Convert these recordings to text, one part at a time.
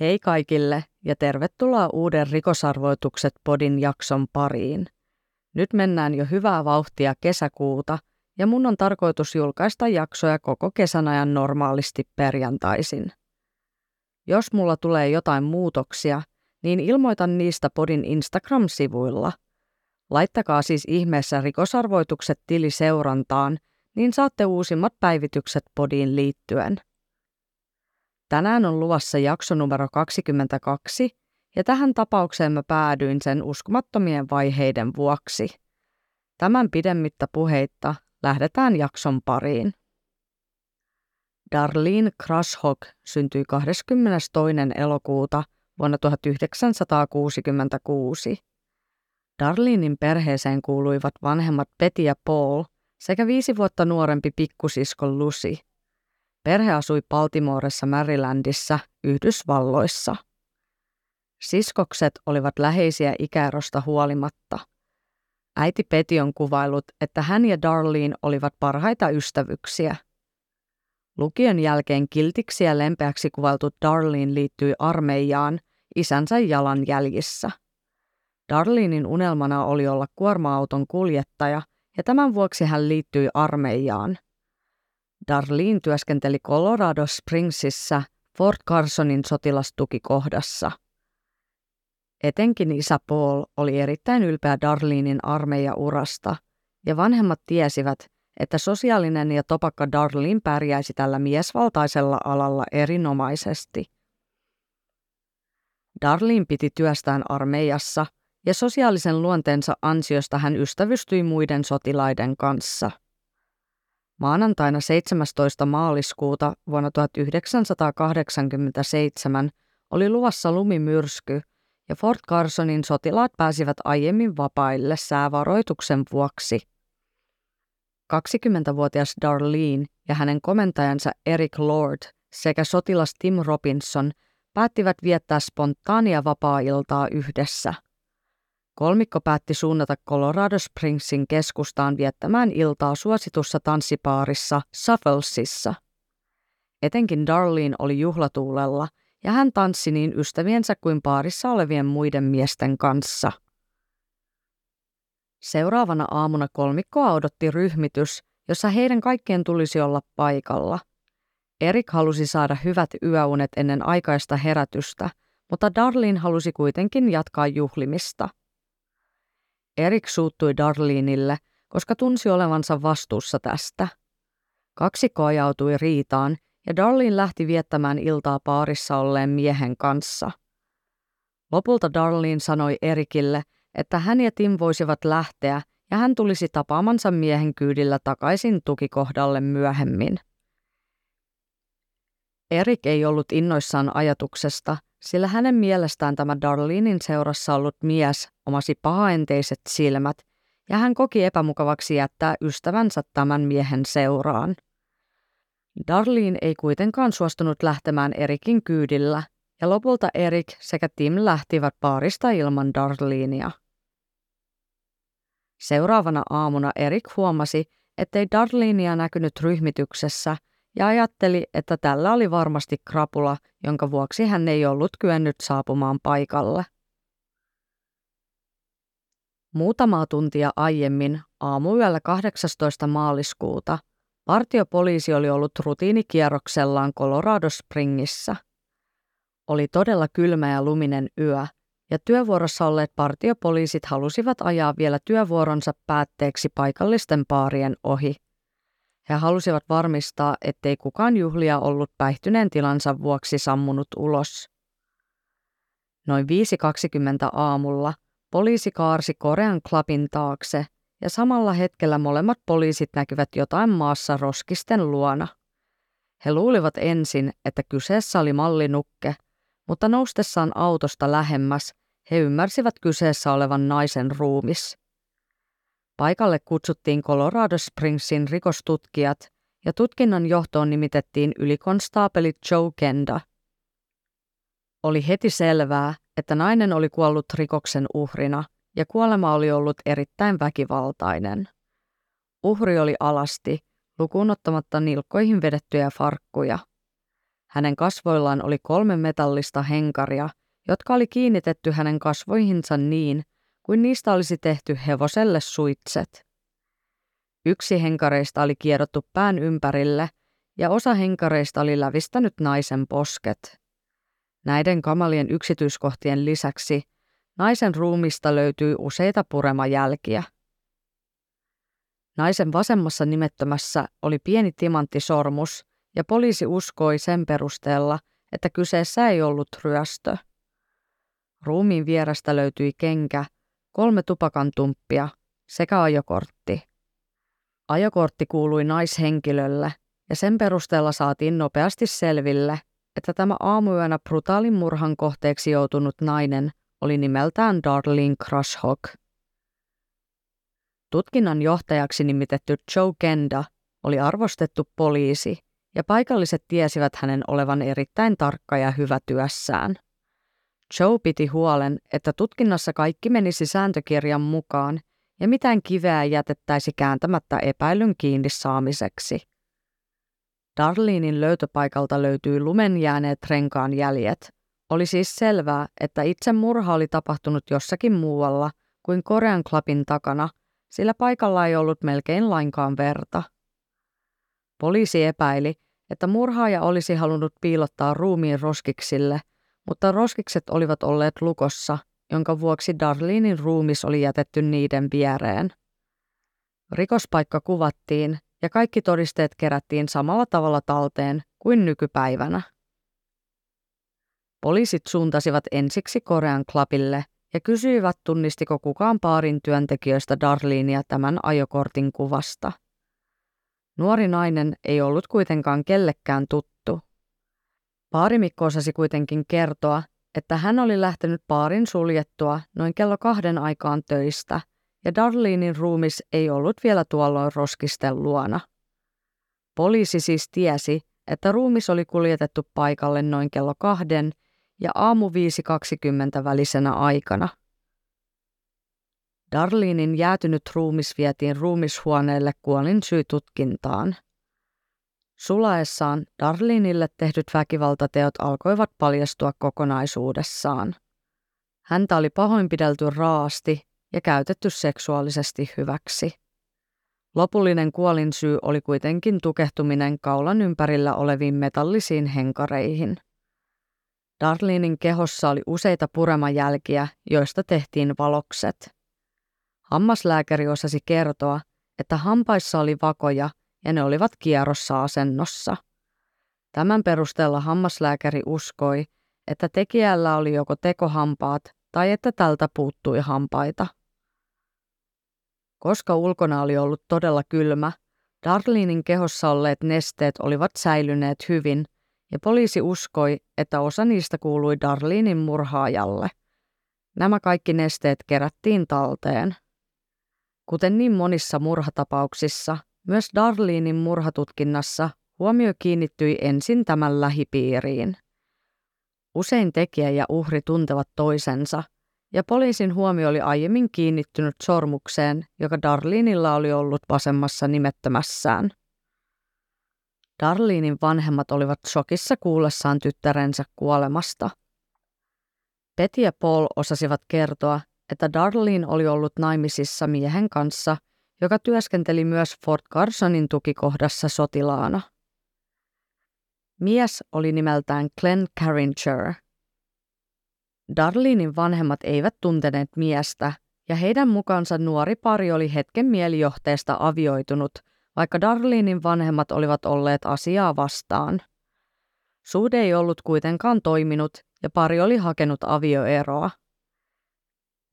Hei kaikille ja tervetuloa uuden Rikosarvoitukset podin jakson pariin. Nyt mennään jo hyvää vauhtia kesäkuuta ja mun on tarkoitus julkaista jaksoja koko kesän ajan normaalisti perjantaisin. Jos mulla tulee jotain muutoksia, niin ilmoitan niistä podin Instagram-sivuilla. Laittakaa siis ihmeessä rikosarvoitukset tili seurantaan, niin saatte uusimmat päivitykset podiin liittyen. Tänään on luvassa jakso numero 22, ja tähän tapaukseen mä päädyin sen uskomattomien vaiheiden vuoksi. Tämän pidemmittä puheitta lähdetään jakson pariin. Darlene Krashok syntyi 22. elokuuta vuonna 1966. Darlenein perheeseen kuuluivat vanhemmat Betty ja Paul sekä viisi vuotta nuorempi pikkusisko Lucy – Perhe asui Baltimoressa Marylandissa, Yhdysvalloissa. Siskokset olivat läheisiä ikäerosta huolimatta. Äiti Peti on kuvailut, että hän ja Darlene olivat parhaita ystävyksiä. Lukion jälkeen kiltiksi ja lempeäksi kuvailtu Darlene liittyi armeijaan isänsä jalanjäljissä. Darlenein unelmana oli olla kuorma-auton kuljettaja ja tämän vuoksi hän liittyi armeijaan – Darlene työskenteli Colorado Springsissa Fort Carsonin sotilastukikohdassa. Etenkin isä Paul oli erittäin ylpeä Darlenein armeijaurasta, ja vanhemmat tiesivät, että sosiaalinen ja topakka Darlene pärjäisi tällä miesvaltaisella alalla erinomaisesti. Darlene piti työstään armeijassa, ja sosiaalisen luonteensa ansiosta hän ystävystyi muiden sotilaiden kanssa – Maanantaina 17. maaliskuuta vuonna 1987 oli luvassa lumimyrsky ja Fort Carsonin sotilaat pääsivät aiemmin vapaille säävaroituksen vuoksi. 20-vuotias Darlene ja hänen komentajansa Eric Lord sekä sotilas Tim Robinson päättivät viettää spontaania vapaa-iltaa yhdessä – Kolmikko päätti suunnata Colorado Springsin keskustaan viettämään iltaa suositussa tanssipaarissa Shufflesissa. Etenkin Darlene oli juhlatuulella ja hän tanssi niin ystäviensä kuin paarissa olevien muiden miesten kanssa. Seuraavana aamuna kolmikkoa odotti ryhmitys, jossa heidän kaikkien tulisi olla paikalla. Erik halusi saada hyvät yöunet ennen aikaista herätystä, mutta Darlene halusi kuitenkin jatkaa juhlimista – Erik suuttui Darlinille, koska tunsi olevansa vastuussa tästä. Kaksikko ajautui riitaan ja Darlin lähti viettämään iltaa paarissa olleen miehen kanssa. Lopulta Darlin sanoi Erikille, että hän ja Tim voisivat lähteä ja hän tulisi tapaamansa miehen kyydillä takaisin tukikohdalle myöhemmin. Erik ei ollut innoissaan ajatuksesta, sillä hänen mielestään tämä Darlinin seurassa ollut mies omasi pahaenteiset silmät ja hän koki epämukavaksi jättää ystävänsä tämän miehen seuraan. Darlene ei kuitenkaan suostunut lähtemään Erikin kyydillä ja lopulta Erik sekä Tim lähtivät paarista ilman Darlinia. Seuraavana aamuna Erik huomasi, ettei Darlinia näkynyt ryhmityksessä – ja ajatteli, että tällä oli varmasti krapula, jonka vuoksi hän ei ollut kyennyt saapumaan paikalle. Muutamaa tuntia aiemmin, aamuyöllä 18. maaliskuuta, partiopoliisi oli ollut rutiinikierroksellaan Colorado Springissä. Oli todella kylmä ja luminen yö, ja työvuorossa olleet partiopoliisit halusivat ajaa vielä työvuoronsa päätteeksi paikallisten paarien ohi – he halusivat varmistaa, ettei kukaan juhlia ollut päihtyneen tilansa vuoksi sammunut ulos. Noin 5.20 aamulla poliisi kaarsi Korean klubin taakse ja samalla hetkellä molemmat poliisit näkivät jotain maassa roskisten luona. He luulivat ensin, että kyseessä oli mallinukke, mutta noustessaan autosta lähemmäs he ymmärsivät kyseessä olevan naisen ruumis. Paikalle kutsuttiin Colorado Springsin rikostutkijat ja tutkinnan johtoon nimitettiin ylikonstaapeli Joe Kenda. Oli heti selvää, että nainen oli kuollut rikoksen uhrina ja kuolema oli ollut erittäin väkivaltainen. Uhri oli alasti, lukuun ottamatta nilkkoihin vedettyjä farkkuja. Hänen kasvoillaan oli kolme metallista henkaria, jotka oli kiinnitetty hänen kasvoihinsa niin, kuin niistä olisi tehty hevoselle suitset. Yksi henkareista oli kierrottu pään ympärille ja osa henkareista oli lävistänyt naisen posket. Näiden kamalien yksityiskohtien lisäksi naisen ruumista löytyi useita puremajälkiä. Naisen vasemmassa nimettömässä oli pieni timanttisormus, ja poliisi uskoi sen perusteella, että kyseessä ei ollut ryöstö. Ruumiin vierestä löytyi kenkä, kolme tupakantumppia sekä ajokortti. Ajokortti kuului naishenkilölle ja sen perusteella saatiin nopeasti selville, että tämä aamuyönä brutaalin murhan kohteeksi joutunut nainen oli nimeltään Darlene Crushhawk. Tutkinnan johtajaksi nimitetty Joe Kenda oli arvostettu poliisi ja paikalliset tiesivät hänen olevan erittäin tarkka ja hyvä työssään. Joe piti huolen, että tutkinnassa kaikki menisi sääntökirjan mukaan ja mitään kiveä jätettäisi kääntämättä epäilyn kiinni saamiseksi. Darlinin löytöpaikalta löytyi lumen jääneet renkaan jäljet. Oli siis selvää, että itse murha oli tapahtunut jossakin muualla kuin Korean Clubin takana, sillä paikalla ei ollut melkein lainkaan verta. Poliisi epäili, että murhaaja olisi halunnut piilottaa ruumiin roskiksille, mutta roskikset olivat olleet lukossa, jonka vuoksi Darlinin ruumis oli jätetty niiden viereen. Rikospaikka kuvattiin ja kaikki todisteet kerättiin samalla tavalla talteen kuin nykypäivänä. Poliisit suuntasivat ensiksi Korean Clubille ja kysyivät, tunnistiko kukaan paarin työntekijöistä Darlinia tämän ajokortin kuvasta. Nuori nainen ei ollut kuitenkaan kellekään tuttu. Paarimikko osasi kuitenkin kertoa, että hän oli lähtenyt paarin suljettua noin kello kahden aikaan töistä – ja Darlinin ruumis ei ollut vielä tuolloin roskisten luona. Poliisi siis tiesi, että ruumis oli kuljetettu paikalle noin kello kahden ja aamu 5.20 välisenä aikana. Darlinin jäätynyt ruumis vietiin ruumishuoneelle kuolin syytutkintaan. Sulaessaan Darlinille tehdyt väkivaltateot alkoivat paljastua kokonaisuudessaan. Häntä oli pahoinpidelty raasti ja käytetty seksuaalisesti hyväksi. Lopullinen kuolinsyy oli kuitenkin tukehtuminen kaulan ympärillä oleviin metallisiin henkareihin. Darlinin kehossa oli useita puremajälkiä, joista tehtiin valokset. Hammaslääkäri osasi kertoa, että hampaissa oli vakoja ja ne olivat kierrossa asennossa. Tämän perusteella hammaslääkäri uskoi, että tekijällä oli joko tekohampaat tai että tältä puuttui hampaita. Koska ulkona oli ollut todella kylmä, Darlinin kehossa olleet nesteet olivat säilyneet hyvin, ja poliisi uskoi, että osa niistä kuului Darlinin murhaajalle. Nämä kaikki nesteet kerättiin talteen. Kuten niin monissa murhatapauksissa, myös Darlinin murhatutkinnassa huomio kiinnittyi ensin tämän lähipiiriin. Usein tekijä ja uhri tuntevat toisensa – ja poliisin huomio oli aiemmin kiinnittynyt sormukseen, joka Darlinilla oli ollut vasemmassa nimettömässään. Darlinin vanhemmat olivat shokissa kuullessaan tyttärensä kuolemasta. Peti ja Paul osasivat kertoa, että Darlene oli ollut naimisissa miehen kanssa, joka työskenteli myös Fort Carsonin tukikohdassa sotilaana. Mies oli nimeltään Glenn Carringer – Darlinin vanhemmat eivät tunteneet miestä, ja heidän mukaansa nuori pari oli hetken mielijohteesta avioitunut, vaikka Darlinin vanhemmat olivat olleet asiaa vastaan. Suhde ei ollut kuitenkaan toiminut, ja pari oli hakenut avioeroa.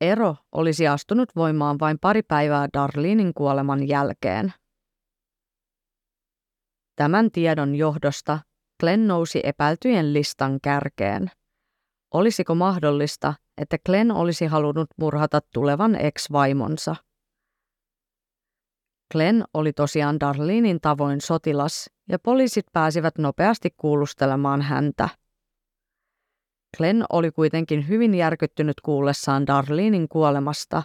Ero olisi astunut voimaan vain pari päivää Darlinin kuoleman jälkeen. Tämän tiedon johdosta Glenn nousi epäiltyjen listan kärkeen. Olisiko mahdollista, että Glenn olisi halunnut murhata tulevan ex-vaimonsa? Glenn oli tosiaan Darlinin tavoin sotilas ja poliisit pääsivät nopeasti kuulustelemaan häntä. Glenn oli kuitenkin hyvin järkyttynyt kuullessaan Darlinin kuolemasta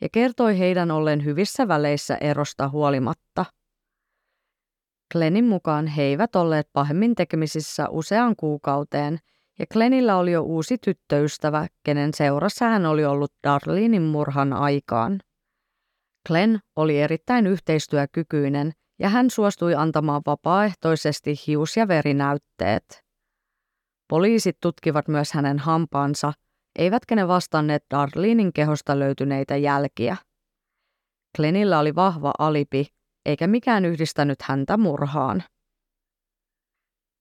ja kertoi heidän ollen hyvissä väleissä erosta huolimatta. Glennin mukaan he eivät olleet pahemmin tekemisissä useaan kuukauteen, ja Glenillä oli jo uusi tyttöystävä, kenen seurassa hän oli ollut Darlinin murhan aikaan. Glenn oli erittäin yhteistyökykyinen ja hän suostui antamaan vapaaehtoisesti hius- ja verinäytteet. Poliisit tutkivat myös hänen hampaansa, eivätkä ne vastanneet Darlinin kehosta löytyneitä jälkiä. Glenillä oli vahva alipi, eikä mikään yhdistänyt häntä murhaan.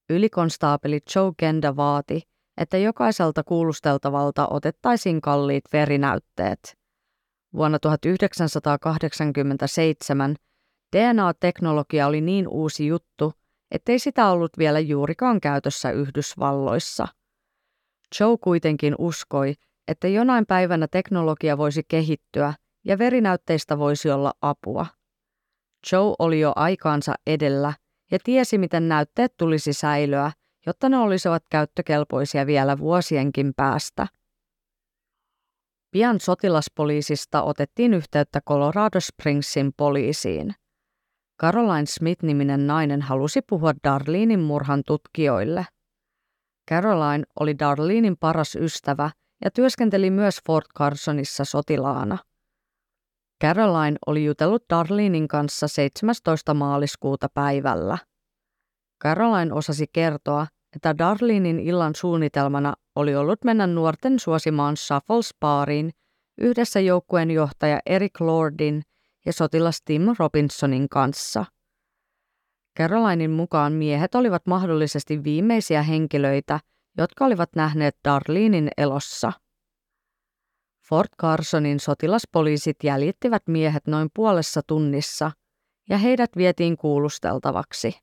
Ylikonstaapeli Joe Kenda vaati, että jokaiselta kuulusteltavalta otettaisiin kalliit verinäytteet. Vuonna 1987 DNA-teknologia oli niin uusi juttu, ettei sitä ollut vielä juurikaan käytössä Yhdysvalloissa. Joe kuitenkin uskoi, että jonain päivänä teknologia voisi kehittyä ja verinäytteistä voisi olla apua. Joe oli jo aikaansa edellä ja tiesi, miten näytteet tulisi säilyä, jotta ne olisivat käyttökelpoisia vielä vuosienkin päästä. Pian sotilaspoliisista otettiin yhteyttä Colorado Springsin poliisiin. Caroline Smith-niminen nainen halusi puhua Darlinin murhan tutkijoille. Caroline oli Darlinin paras ystävä ja työskenteli myös Fort Carsonissa sotilaana. Caroline oli jutellut Darlinin kanssa 17. maaliskuuta päivällä. Caroline osasi kertoa, että Darlinin illan suunnitelmana oli ollut mennä nuorten suosimaan Shuffles-baariin yhdessä joukkueen johtaja Eric Lordin ja sotilas Tim Robinsonin kanssa. Carolinin mukaan miehet olivat mahdollisesti viimeisiä henkilöitä, jotka olivat nähneet Darlinin elossa. Fort Carsonin sotilaspoliisit jäljittivät miehet noin puolessa tunnissa ja heidät vietiin kuulusteltavaksi.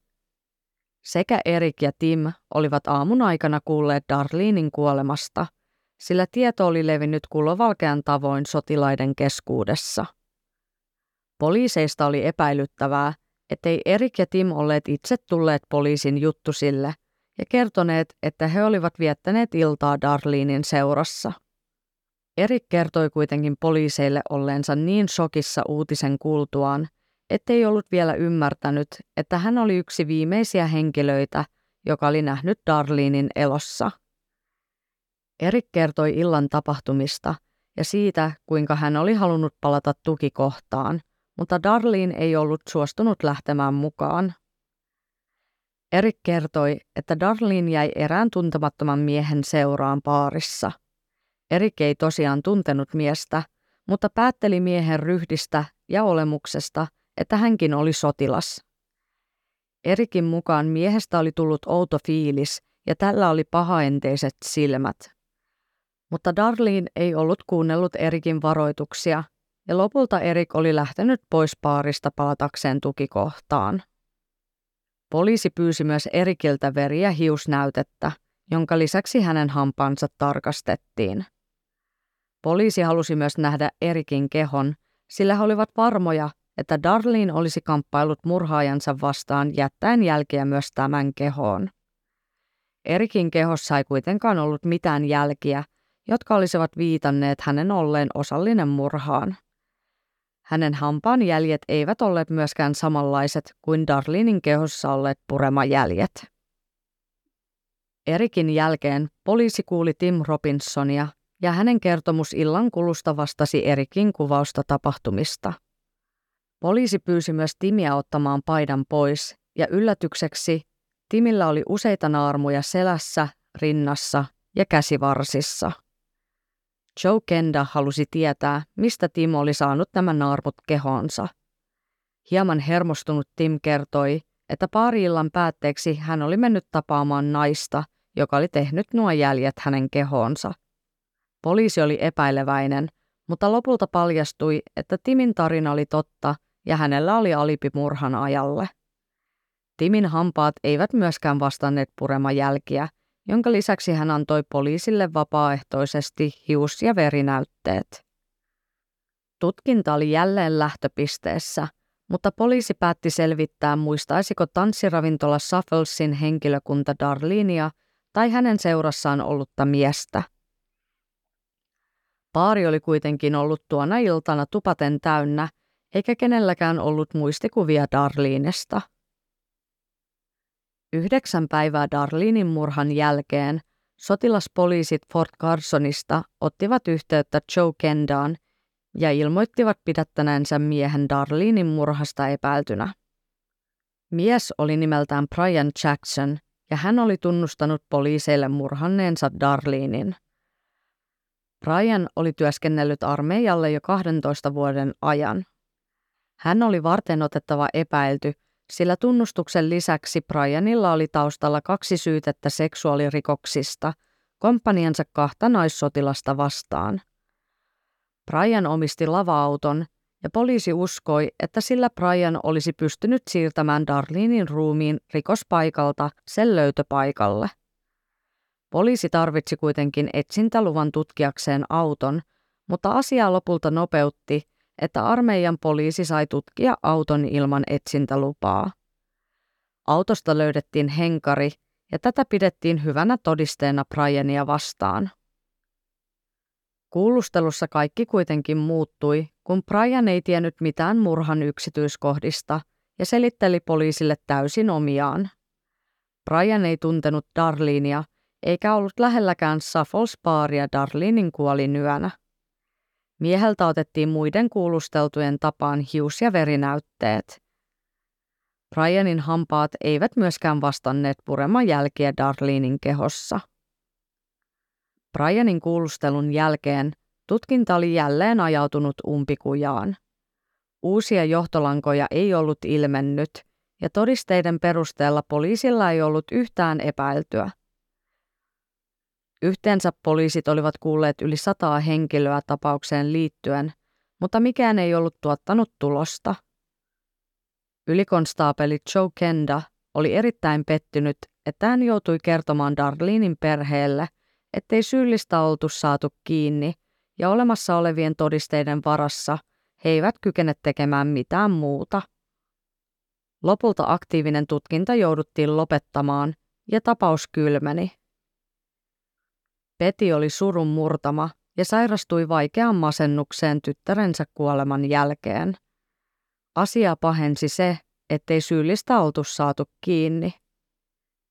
Sekä Erik ja Tim olivat aamun aikana kuulleet Darlinin kuolemasta, sillä tieto oli levinnyt kulovalkean tavoin sotilaiden keskuudessa. Poliiseista oli epäilyttävää, ettei Erik ja Tim olleet itse tulleet poliisin juttusille ja kertoneet, että he olivat viettäneet iltaa Darlinin seurassa. Erik kertoi kuitenkin poliiseille olleensa niin shokissa uutisen kuultuaan, ettei ollut vielä ymmärtänyt, että hän oli yksi viimeisiä henkilöitä, joka oli nähnyt Darlinin elossa. Erik kertoi illan tapahtumista ja siitä, kuinka hän oli halunnut palata tukikohtaan, mutta Darlin ei ollut suostunut lähtemään mukaan. Erik kertoi, että Darlin jäi erään tuntemattoman miehen seuraan paarissa. Erik ei tosiaan tuntenut miestä, mutta päätteli miehen ryhdistä ja olemuksesta että hänkin oli sotilas. Erikin mukaan miehestä oli tullut outo fiilis ja tällä oli pahaenteiset silmät. Mutta Darlene ei ollut kuunnellut Erikin varoituksia ja lopulta Erik oli lähtenyt pois paarista palatakseen tukikohtaan. Poliisi pyysi myös Erikiltä veri- ja hiusnäytettä, jonka lisäksi hänen hampaansa tarkastettiin. Poliisi halusi myös nähdä Erikin kehon, sillä he olivat varmoja, että Darlene olisi kamppailut murhaajansa vastaan jättäen jälkeä myös tämän kehoon. Erikin kehossa ei kuitenkaan ollut mitään jälkiä, jotka olisivat viitanneet hänen olleen osallinen murhaan. Hänen hampaan jäljet eivät olleet myöskään samanlaiset kuin Darlinin kehossa olleet puremajäljet. Erikin jälkeen poliisi kuuli Tim Robinsonia ja hänen kertomus illan kulusta vastasi Erikin kuvausta tapahtumista – Poliisi pyysi myös Timiä ottamaan paidan pois, ja yllätykseksi Timillä oli useita naarmuja selässä, rinnassa ja käsivarsissa. Joe Kenda halusi tietää, mistä Tim oli saanut nämä naarmut kehonsa. Hieman hermostunut Tim kertoi, että pari-illan päätteeksi hän oli mennyt tapaamaan naista, joka oli tehnyt nuo jäljet hänen kehoonsa. Poliisi oli epäileväinen, mutta lopulta paljastui, että Timin tarina oli totta ja hänellä oli alipi murhan ajalle. Timin hampaat eivät myöskään vastanneet puremajälkiä, jonka lisäksi hän antoi poliisille vapaaehtoisesti hius- ja verinäytteet. Tutkinta oli jälleen lähtöpisteessä, mutta poliisi päätti selvittää, muistaisiko tanssiravintola Suffelsin henkilökunta Darlinia tai hänen seurassaan ollutta miestä. Paari oli kuitenkin ollut tuona iltana tupaten täynnä eikä kenelläkään ollut muistikuvia Darlinesta. Yhdeksän päivää Darlinin murhan jälkeen sotilaspoliisit Fort Carsonista ottivat yhteyttä Joe Kendaan ja ilmoittivat pidättäneensä miehen Darlinin murhasta epäiltynä. Mies oli nimeltään Brian Jackson ja hän oli tunnustanut poliiseille murhanneensa Darlinin. Brian oli työskennellyt armeijalle jo 12 vuoden ajan. Hän oli varten otettava epäilty, sillä tunnustuksen lisäksi Brianilla oli taustalla kaksi syytettä seksuaalirikoksista komppaniansa kahta naissotilasta vastaan. Brian omisti lava-auton ja poliisi uskoi, että sillä Brian olisi pystynyt siirtämään Darlinin ruumiin rikospaikalta sen löytöpaikalle. Poliisi tarvitsi kuitenkin etsintäluvan tutkiakseen auton, mutta asiaa lopulta nopeutti, että armeijan poliisi sai tutkia auton ilman etsintälupaa. Autosta löydettiin henkari ja tätä pidettiin hyvänä todisteena Briania vastaan. Kuulustelussa kaikki kuitenkin muuttui, kun Brian ei tiennyt mitään murhan yksityiskohdista ja selitteli poliisille täysin omiaan. Brian ei tuntenut Darlinia eikä ollut lähelläkään Saffolspaaria Darlinin kuolin yönä. Mieheltä otettiin muiden kuulusteltujen tapaan hius- ja verinäytteet. Brianin hampaat eivät myöskään vastanneet pureman jälkiä Darlinin kehossa. Brianin kuulustelun jälkeen tutkinta oli jälleen ajautunut umpikujaan. Uusia johtolankoja ei ollut ilmennyt, ja todisteiden perusteella poliisilla ei ollut yhtään epäiltyä. Yhteensä poliisit olivat kuulleet yli sataa henkilöä tapaukseen liittyen, mutta mikään ei ollut tuottanut tulosta. Ylikonstaapeli Joe Kenda oli erittäin pettynyt, että hän joutui kertomaan Darlinin perheelle, ettei syyllistä oltu saatu kiinni ja olemassa olevien todisteiden varassa he eivät kykene tekemään mitään muuta. Lopulta aktiivinen tutkinta jouduttiin lopettamaan ja tapaus kylmeni. Peti oli surun murtama ja sairastui vaikeaan masennukseen tyttärensä kuoleman jälkeen. Asia pahensi se, ettei syyllistä oltu saatu kiinni.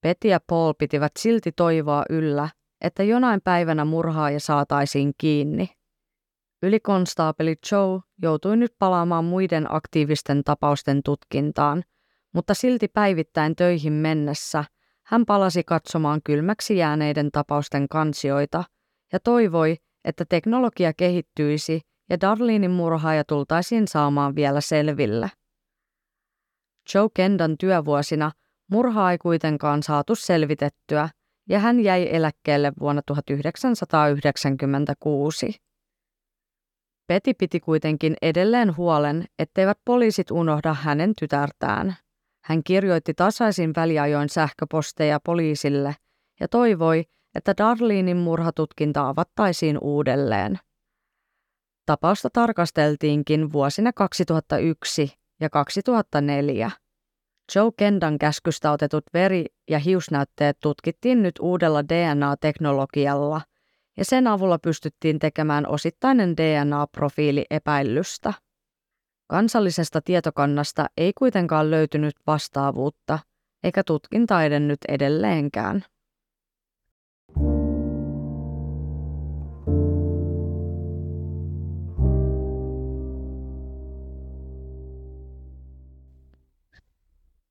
Peti ja Paul pitivät silti toivoa yllä, että jonain päivänä murhaaja saataisiin kiinni. Ylikonstaapeli Joe joutui nyt palaamaan muiden aktiivisten tapausten tutkintaan, mutta silti päivittäin töihin mennessä hän palasi katsomaan kylmäksi jääneiden tapausten kansioita ja toivoi, että teknologia kehittyisi ja Darlinin murhaaja tultaisiin saamaan vielä selville. Joe Kendan työvuosina murhaa ei kuitenkaan saatu selvitettyä ja hän jäi eläkkeelle vuonna 1996. Peti piti kuitenkin edelleen huolen, etteivät poliisit unohda hänen tytärtään. Hän kirjoitti tasaisin väliajoin sähköposteja poliisille ja toivoi, että Darlinin murhatutkinta avattaisiin uudelleen. Tapausta tarkasteltiinkin vuosina 2001 ja 2004. Joe Kendan käskystä otetut veri- ja hiusnäytteet tutkittiin nyt uudella DNA-teknologialla, ja sen avulla pystyttiin tekemään osittainen DNA-profiili epäillystä. Kansallisesta tietokannasta ei kuitenkaan löytynyt vastaavuutta, eikä tutkinta edennyt edelleenkään.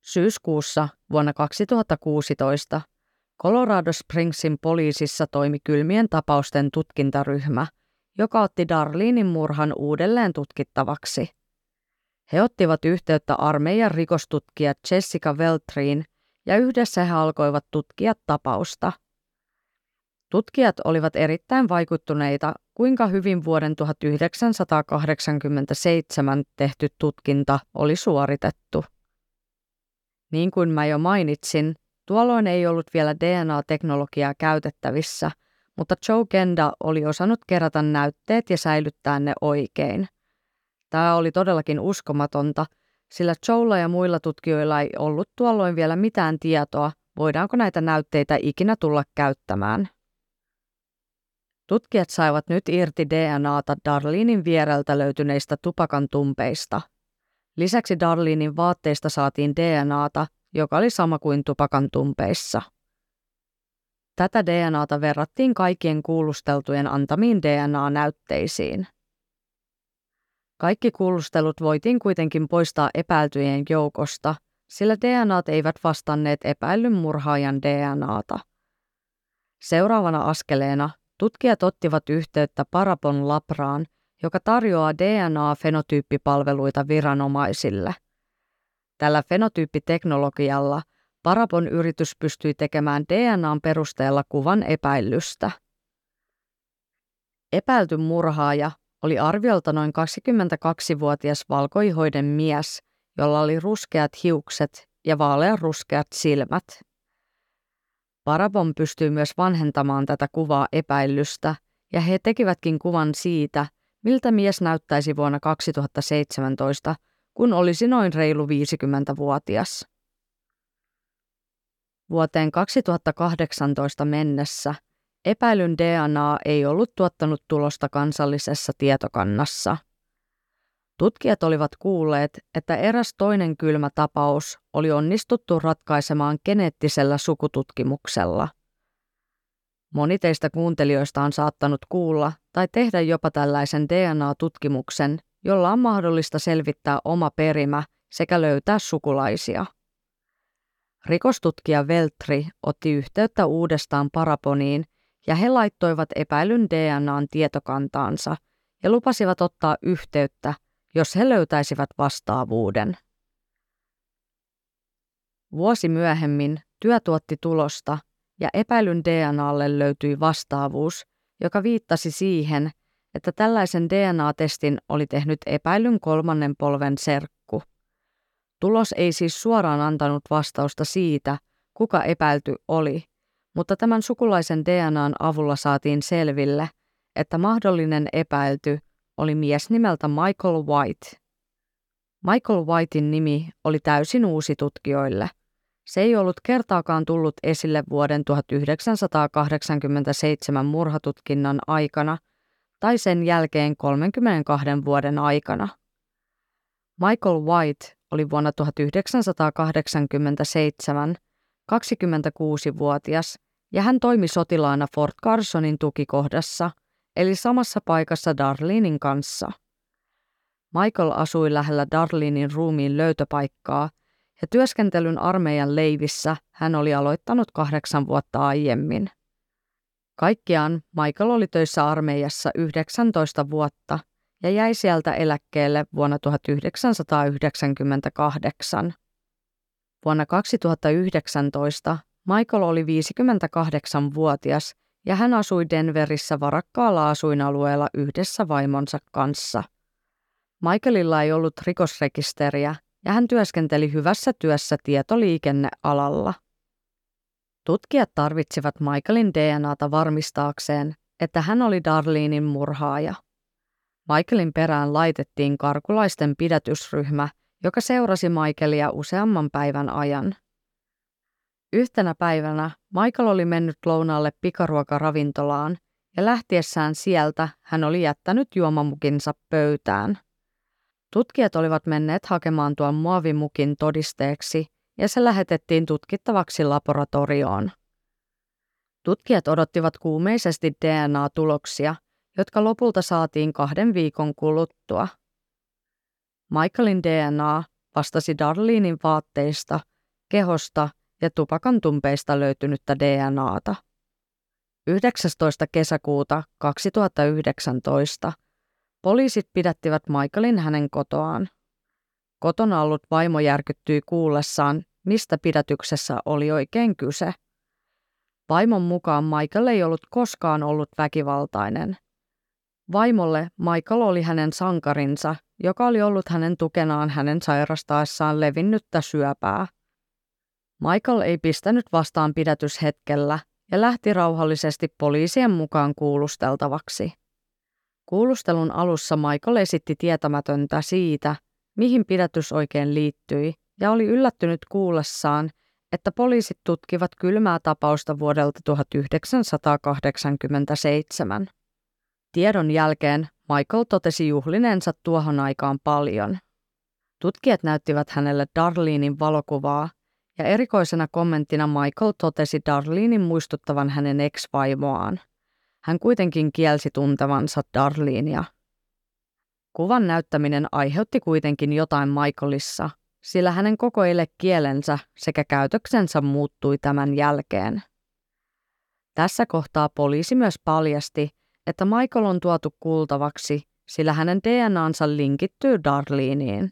Syyskuussa vuonna 2016 Colorado Springsin poliisissa toimi kylmien tapausten tutkintaryhmä, joka otti Darlinin murhan uudelleen tutkittavaksi. He ottivat yhteyttä armeijan rikostutkija Jessica Veltriin ja yhdessä he alkoivat tutkia tapausta. Tutkijat olivat erittäin vaikuttuneita, kuinka hyvin vuoden 1987 tehty tutkinta oli suoritettu. Niin kuin mä jo mainitsin, tuolloin ei ollut vielä DNA-teknologiaa käytettävissä, mutta Joe Kenda oli osannut kerätä näytteet ja säilyttää ne oikein. Tämä oli todellakin uskomatonta, sillä Joella ja muilla tutkijoilla ei ollut tuolloin vielä mitään tietoa, voidaanko näitä näytteitä ikinä tulla käyttämään. Tutkijat saivat nyt irti DNAta Darlinin viereltä löytyneistä tupakan tumpeista – Lisäksi Darlinin vaatteista saatiin DNAta, joka oli sama kuin tupakan tumpeissa. Tätä DNAta verrattiin kaikkien kuulusteltujen antamiin DNA-näytteisiin. Kaikki kuulustelut voitiin kuitenkin poistaa epäiltyjen joukosta, sillä DNAt eivät vastanneet epäillyn murhaajan DNAta. Seuraavana askeleena tutkijat ottivat yhteyttä Parabon Labraan, joka tarjoaa DNA-fenotyyppipalveluita viranomaisille. Tällä fenotyyppiteknologialla Parabon yritys pystyi tekemään DNAn perusteella kuvan epäilystä. Epäilty murhaaja oli arviolta noin 22-vuotias valkoihoiden mies, jolla oli ruskeat hiukset ja vaaleanruskeat silmät. Parabon pystyi myös vanhentamaan tätä kuvaa epäilystä, ja he tekivätkin kuvan siitä, miltä mies näyttäisi vuonna 2017, kun olisi noin reilu 50-vuotias. Vuoteen 2018 mennessä epäilyn DNA ei ollut tuottanut tulosta kansallisessa tietokannassa. Tutkijat olivat kuulleet, että eräs toinen kylmä tapaus oli onnistuttu ratkaisemaan geneettisellä sukututkimuksella. Moni teistä kuuntelijoista on saattanut kuulla tai tehdä jopa tällaisen DNA-tutkimuksen, jolla on mahdollista selvittää oma perimä sekä löytää sukulaisia. Rikostutkija Veltri otti yhteyttä uudestaan Paraponiin ja he laittoivat epäilyn DNAn tietokantaansa ja lupasivat ottaa yhteyttä, jos he löytäisivät vastaavuuden. Vuosi myöhemmin työ tuotti tulosta ja epäilyn DNAlle löytyi vastaavuus, joka viittasi siihen, että tällaisen DNA-testin oli tehnyt epäilyn kolmannen polven serkku. Tulos ei siis suoraan antanut vastausta siitä, kuka epäilty oli, mutta tämän sukulaisen DNAn avulla saatiin selville, että mahdollinen epäilty oli mies nimeltä Michael White. Michael Whitein nimi oli täysin uusi tutkijoille. Se ei ollut kertaakaan tullut esille vuoden 1987 murhatutkinnan aikana tai sen jälkeen 32 vuoden aikana. Michael White oli vuonna 1987 26-vuotias ja hän toimi sotilaana Fort Carsonin tukikohdassa, eli samassa paikassa Darlinin kanssa. Michael asui lähellä Darlinin ruumiin löytöpaikkaa ja työskentelyn armeijan leivissä hän oli aloittanut kahdeksan vuotta aiemmin. Kaikkiaan Michael oli töissä armeijassa 19 vuotta ja jäi sieltä eläkkeelle vuonna 1998. Vuonna 2019 Michael oli 58-vuotias ja hän asui Denverissä varakkaalla asuinalueella yhdessä vaimonsa kanssa. Michaelilla ei ollut rikosrekisteriä ja hän työskenteli hyvässä työssä tietoliikennealalla. Tutkijat tarvitsivat Michaelin DNAta varmistaakseen, että hän oli Darlinin murhaaja. Michaelin perään laitettiin karkulaisten pidätysryhmä, joka seurasi Michaelia useamman päivän ajan. Yhtenä päivänä Michael oli mennyt lounaalle pikaruokaravintolaan ja lähtiessään sieltä hän oli jättänyt juomamukinsa pöytään. Tutkijat olivat menneet hakemaan tuon muovimukin todisteeksi ja se lähetettiin tutkittavaksi laboratorioon. Tutkijat odottivat kuumeisesti DNA-tuloksia, jotka lopulta saatiin kahden viikon kuluttua. Michaelin DNA vastasi Darlinin vaatteista, kehosta ja tupakantumpeista löytynyttä DNAta. 19. kesäkuuta 2019 poliisit pidättivät Michaelin hänen kotoaan. Kotona ollut vaimo järkyttyi kuullessaan, mistä pidätyksessä oli oikein kyse. Vaimon mukaan Michael ei ollut koskaan ollut väkivaltainen. Vaimolle Michael oli hänen sankarinsa, joka oli ollut hänen tukenaan hänen sairastaessaan levinnyttä syöpää. Michael ei pistänyt vastaan pidätyshetkellä ja lähti rauhallisesti poliisien mukaan kuulusteltavaksi. Kuulustelun alussa Michael esitti tietämätöntä siitä, mihin pidätys oikein liittyi, ja oli yllättynyt kuullessaan, että poliisit tutkivat kylmää tapausta vuodelta 1987. Tiedon jälkeen Michael totesi juhlineensa tuohon aikaan paljon. Tutkijat näyttivät hänelle Darlinin valokuvaa ja erikoisena kommenttina Michael totesi Darlenein muistuttavan hänen ex-vaimoaan. Hän kuitenkin kielsi tuntevansa Darlenia. Kuvan näyttäminen aiheutti kuitenkin jotain Michaelissa, sillä hänen koko kielensä sekä käytöksensä muuttui tämän jälkeen. Tässä kohtaa poliisi myös paljasti, että Michael on tuotu kuultavaksi, sillä hänen DNAnsa linkittyy Darleniin.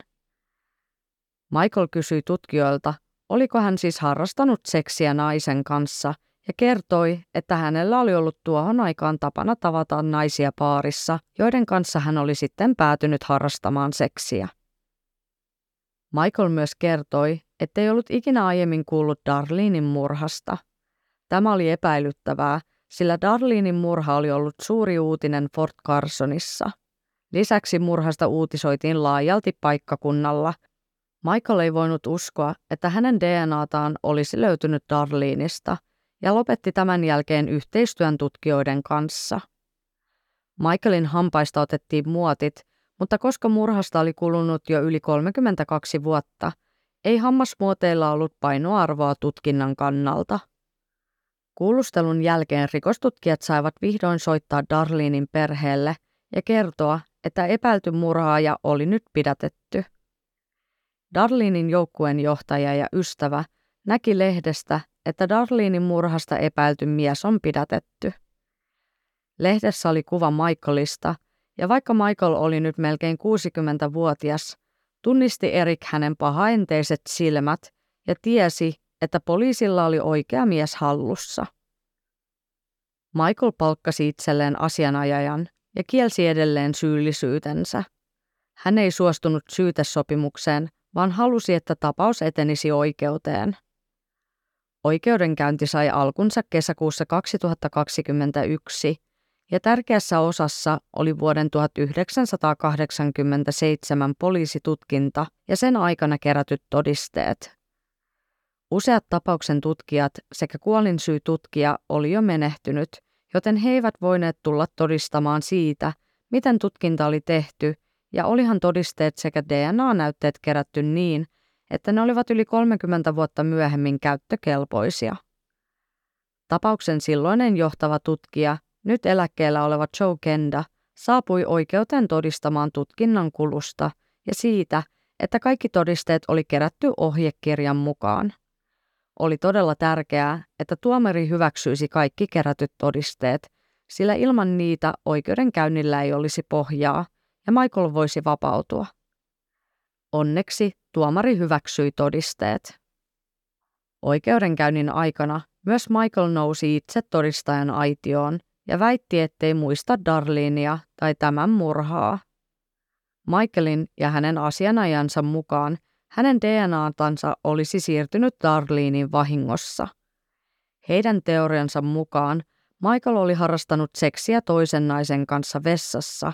Michael kysyi tutkijoilta, oliko hän siis harrastanut seksiä naisen kanssa ja kertoi, että hänellä oli ollut tuohon aikaan tapana tavata naisia paarissa, joiden kanssa hän oli sitten päätynyt harrastamaan seksiä. Michael myös kertoi, ettei ollut ikinä aiemmin kuullut Darlenein murhasta. Tämä oli epäilyttävää, sillä Darlenein murha oli ollut suuri uutinen Fort Carsonissa. Lisäksi murhasta uutisoitiin laajalti paikkakunnalla. Michael ei voinut uskoa, että hänen DNAtaan olisi löytynyt Darleneista ja lopetti tämän jälkeen yhteistyön tutkijoiden kanssa. Michaelin hampaista otettiin muotit, mutta koska murhasta oli kulunut jo yli 32 vuotta, ei hammasmuoteilla ollut painoarvoa tutkinnan kannalta. Kuulustelun jälkeen rikostutkijat saivat vihdoin soittaa Darlinin perheelle ja kertoa, että epäilty murhaaja oli nyt pidätetty. Darlinin joukkueen johtaja ja ystävä näki lehdestä, että Darlinin murhasta epäilty mies on pidätetty. Lehdessä oli kuva Michaelista, ja vaikka Michael oli nyt melkein 60-vuotias, tunnisti Erik hänen pahaenteiset silmät ja tiesi, että poliisilla oli oikea mies hallussa. Michael palkkasi itselleen asianajajan ja kielsi edelleen syyllisyytensä. Hän ei suostunut syytesopimukseen, vaan halusi, että tapaus etenisi oikeuteen. Oikeudenkäynti sai alkunsa kesäkuussa 2021 ja tärkeässä osassa oli vuoden 1987 poliisitutkinta ja sen aikana kerätyt todisteet. Useat tapauksen tutkijat sekä kuolinsyytutkija oli jo menehtynyt, joten he eivät voineet tulla todistamaan siitä, miten tutkinta oli tehty, ja olihan todisteet sekä DNA-näytteet kerätty niin, että ne olivat yli 30 vuotta myöhemmin käyttökelpoisia. Tapauksen silloinen johtava tutkija, nyt eläkkeellä oleva Joe Kenda, saapui oikeuteen todistamaan tutkinnan kulusta ja siitä, että kaikki todisteet oli kerätty ohjekirjan mukaan. Oli todella tärkeää, että tuomari hyväksyisi kaikki kerätyt todisteet, sillä ilman niitä oikeudenkäynnillä ei olisi pohjaa ja Michael voisi vapautua. Onneksi tuomari hyväksyi todisteet. Oikeudenkäynnin aikana myös Michael nousi itse todistajan aitioon ja väitti, ettei muista Darlinia tai tämän murhaa. Michaelin ja hänen asianajansa mukaan hänen DNAtansa olisi siirtynyt Darlinin vahingossa. Heidän teoriansa mukaan Michael oli harrastanut seksiä toisen naisen kanssa vessassa,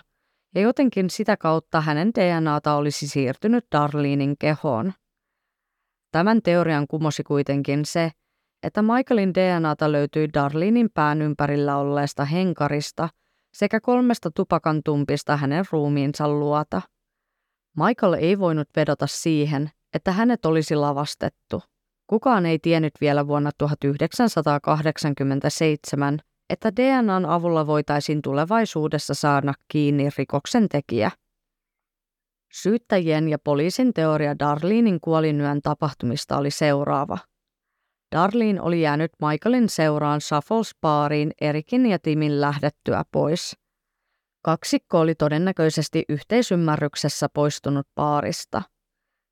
ja jotenkin sitä kautta hänen DNAta olisi siirtynyt Darlinin kehoon. Tämän teorian kumosi kuitenkin se, että Michaelin DNAta löytyi Darlinin pään ympärillä olleesta henkarista sekä kolmesta tupakantumpista hänen ruumiinsa luota. Michael ei voinut vedota siihen, että hänet olisi lavastettu. Kukaan ei tiennyt vielä vuonna 1987, että DNAn avulla voitaisiin tulevaisuudessa saada kiinni rikoksen tekijä. Syyttäjien ja poliisin teoria Darlinin kuolinyön tapahtumista oli seuraava. Darlene oli jäänyt Michaelin seuraan Shuffles-baariin Erikin ja Timin lähdettyä pois. Kaksikko oli todennäköisesti yhteisymmärryksessä poistunut baarista.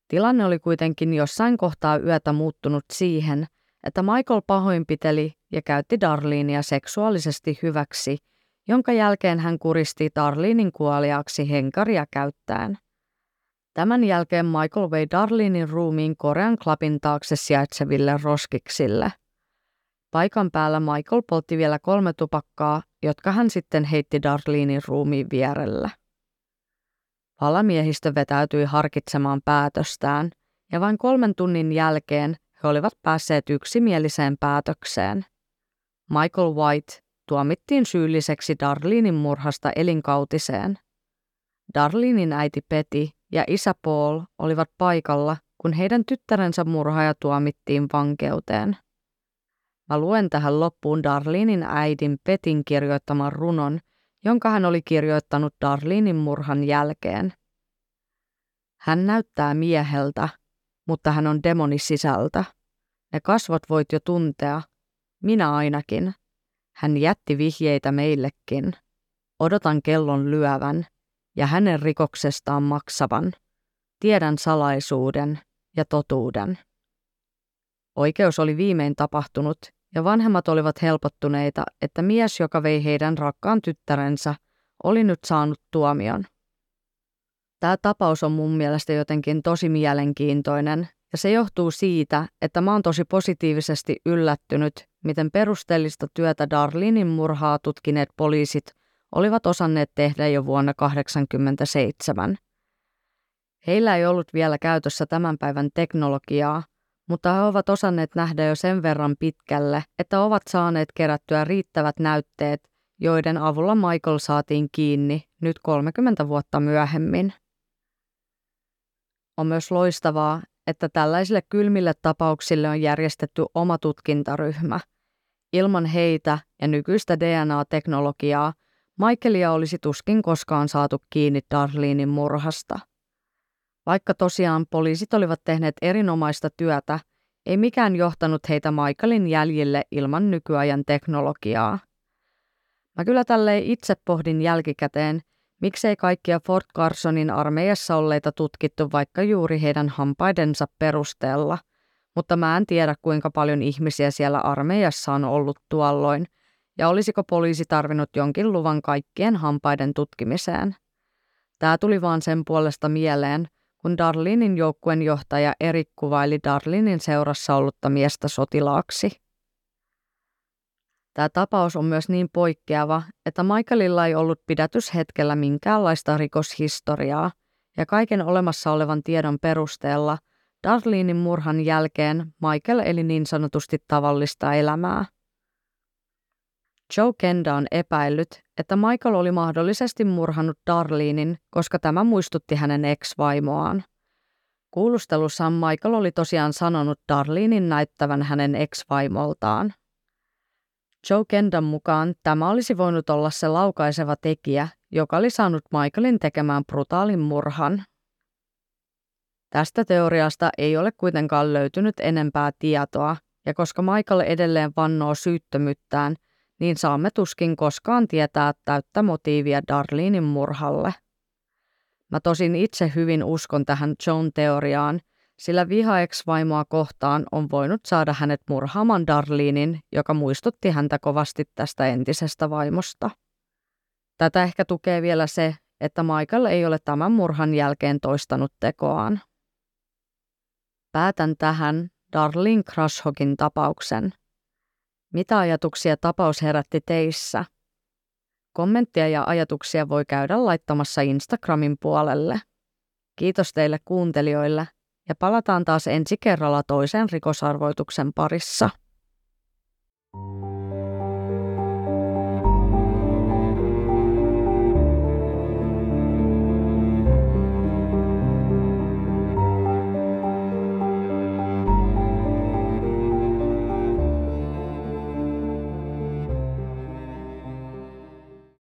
Tilanne oli kuitenkin jossain kohtaa yötä muuttunut siihen, että Michael pahoinpiteli ja käytti Darlenia seksuaalisesti hyväksi, jonka jälkeen hän kuristi Darlinin kuoliaaksi henkaria käyttäen. Tämän jälkeen Michael vei Darlinin ruumiin Korean Clubin taakse sijaitseville roskiksille. Paikan päällä Michael poltti vielä kolme tupakkaa, jotka hän sitten heitti Darlinin ruumiin vierellä. Valamiehistö vetäytyi harkitsemaan päätöstään, ja vain kolmen tunnin jälkeen he olivat päässeet yksimieliseen päätökseen. Michael White tuomittiin syylliseksi Darlinin murhasta elinkautiseen. Darlinin äiti Peti ja isä Paul olivat paikalla, kun heidän tyttärensä murhaaja tuomittiin vankeuteen. Mä luen tähän loppuun Darlinin äidin Petin kirjoittaman runon, jonka hän oli kirjoittanut Darlinin murhan jälkeen. Hän näyttää mieheltä, mutta hän on demoni sisältä. Ne kasvot voit jo tuntea, minä ainakin. Hän jätti vihjeitä meillekin. Odotan kellon lyövän ja hänen rikoksestaan maksavan. Tiedän salaisuuden ja totuuden. Oikeus oli viimein tapahtunut ja vanhemmat olivat helpottuneita, että mies, joka vei heidän rakkaan tyttärensä, oli nyt saanut tuomion. Tämä tapaus on mun mielestä jotenkin tosi mielenkiintoinen ja se johtuu siitä, että mä oon tosi positiivisesti yllättynyt, miten perusteellista työtä Darlinin murhaa tutkineet poliisit olivat osanneet tehdä jo vuonna 1987. Heillä ei ollut vielä käytössä tämän päivän teknologiaa, mutta he ovat osanneet nähdä jo sen verran pitkälle, että ovat saaneet kerättyä riittävät näytteet, joiden avulla Michael saatiin kiinni nyt 30 vuotta myöhemmin. On myös loistavaa, että tällaisille kylmille tapauksille on järjestetty oma tutkintaryhmä. Ilman heitä ja nykyistä DNA-teknologiaa Michaelia olisi tuskin koskaan saatu kiinni Darlinin murhasta. Vaikka tosiaan poliisit olivat tehneet erinomaista työtä, ei mikään johtanut heitä Michaelin jäljille ilman nykyajan teknologiaa. Mä kyllä tälleen itse pohdin jälkikäteen, miksei kaikkia Fort Carsonin armeijassa olleita tutkittu vaikka juuri heidän hampaidensa perusteella, mutta mä en tiedä kuinka paljon ihmisiä siellä armeijassa on ollut tuolloin, ja olisiko poliisi tarvinnut jonkin luvan kaikkien hampaiden tutkimiseen. Tämä tuli vaan sen puolesta mieleen, kun Darlinin joukkueen johtaja Erik kuvaili Darlinin seurassa ollutta miestä sotilaaksi. Tämä tapaus on myös niin poikkeava, että Michaelilla ei ollut pidätyshetkellä minkäänlaista rikoshistoriaa, ja kaiken olemassa olevan tiedon perusteella Darlinin murhan jälkeen Michael eli niin sanotusti tavallista elämää. Joe Kenda on epäillyt, että Michael oli mahdollisesti murhannut Darlinin, koska tämä muistutti hänen ex-vaimoaan. Kuulustelussaan Michael oli tosiaan sanonut Darlinin näyttävän hänen ex-vaimoltaan. Joe Kendan mukaan tämä olisi voinut olla se laukaiseva tekijä, joka oli saanut Michaelin tekemään brutaalin murhan. Tästä teoriasta ei ole kuitenkaan löytynyt enempää tietoa, ja koska Michael edelleen vannoo syyttömyyttään, niin saamme tuskin koskaan tietää täyttä motiivia Darlinin murhalle. Mä tosin itse hyvin uskon tähän Joan teoriaan, sillä viha ex-vaimoa kohtaan on voinut saada hänet murhaamaan Darlinin, joka muistutti häntä kovasti tästä entisestä vaimosta. Tätä ehkä tukee vielä se, että Michael ei ole tämän murhan jälkeen toistanut tekoaan. Päätän tähän Darlin Crashhogin tapauksen – mitä ajatuksia tapaus herätti teissä? Kommentteja ja ajatuksia voi käydä laittamassa Instagramin puolelle. Kiitos teille kuuntelijoille ja palataan taas ensi kerralla toisen rikosarvoituksen parissa. Thank you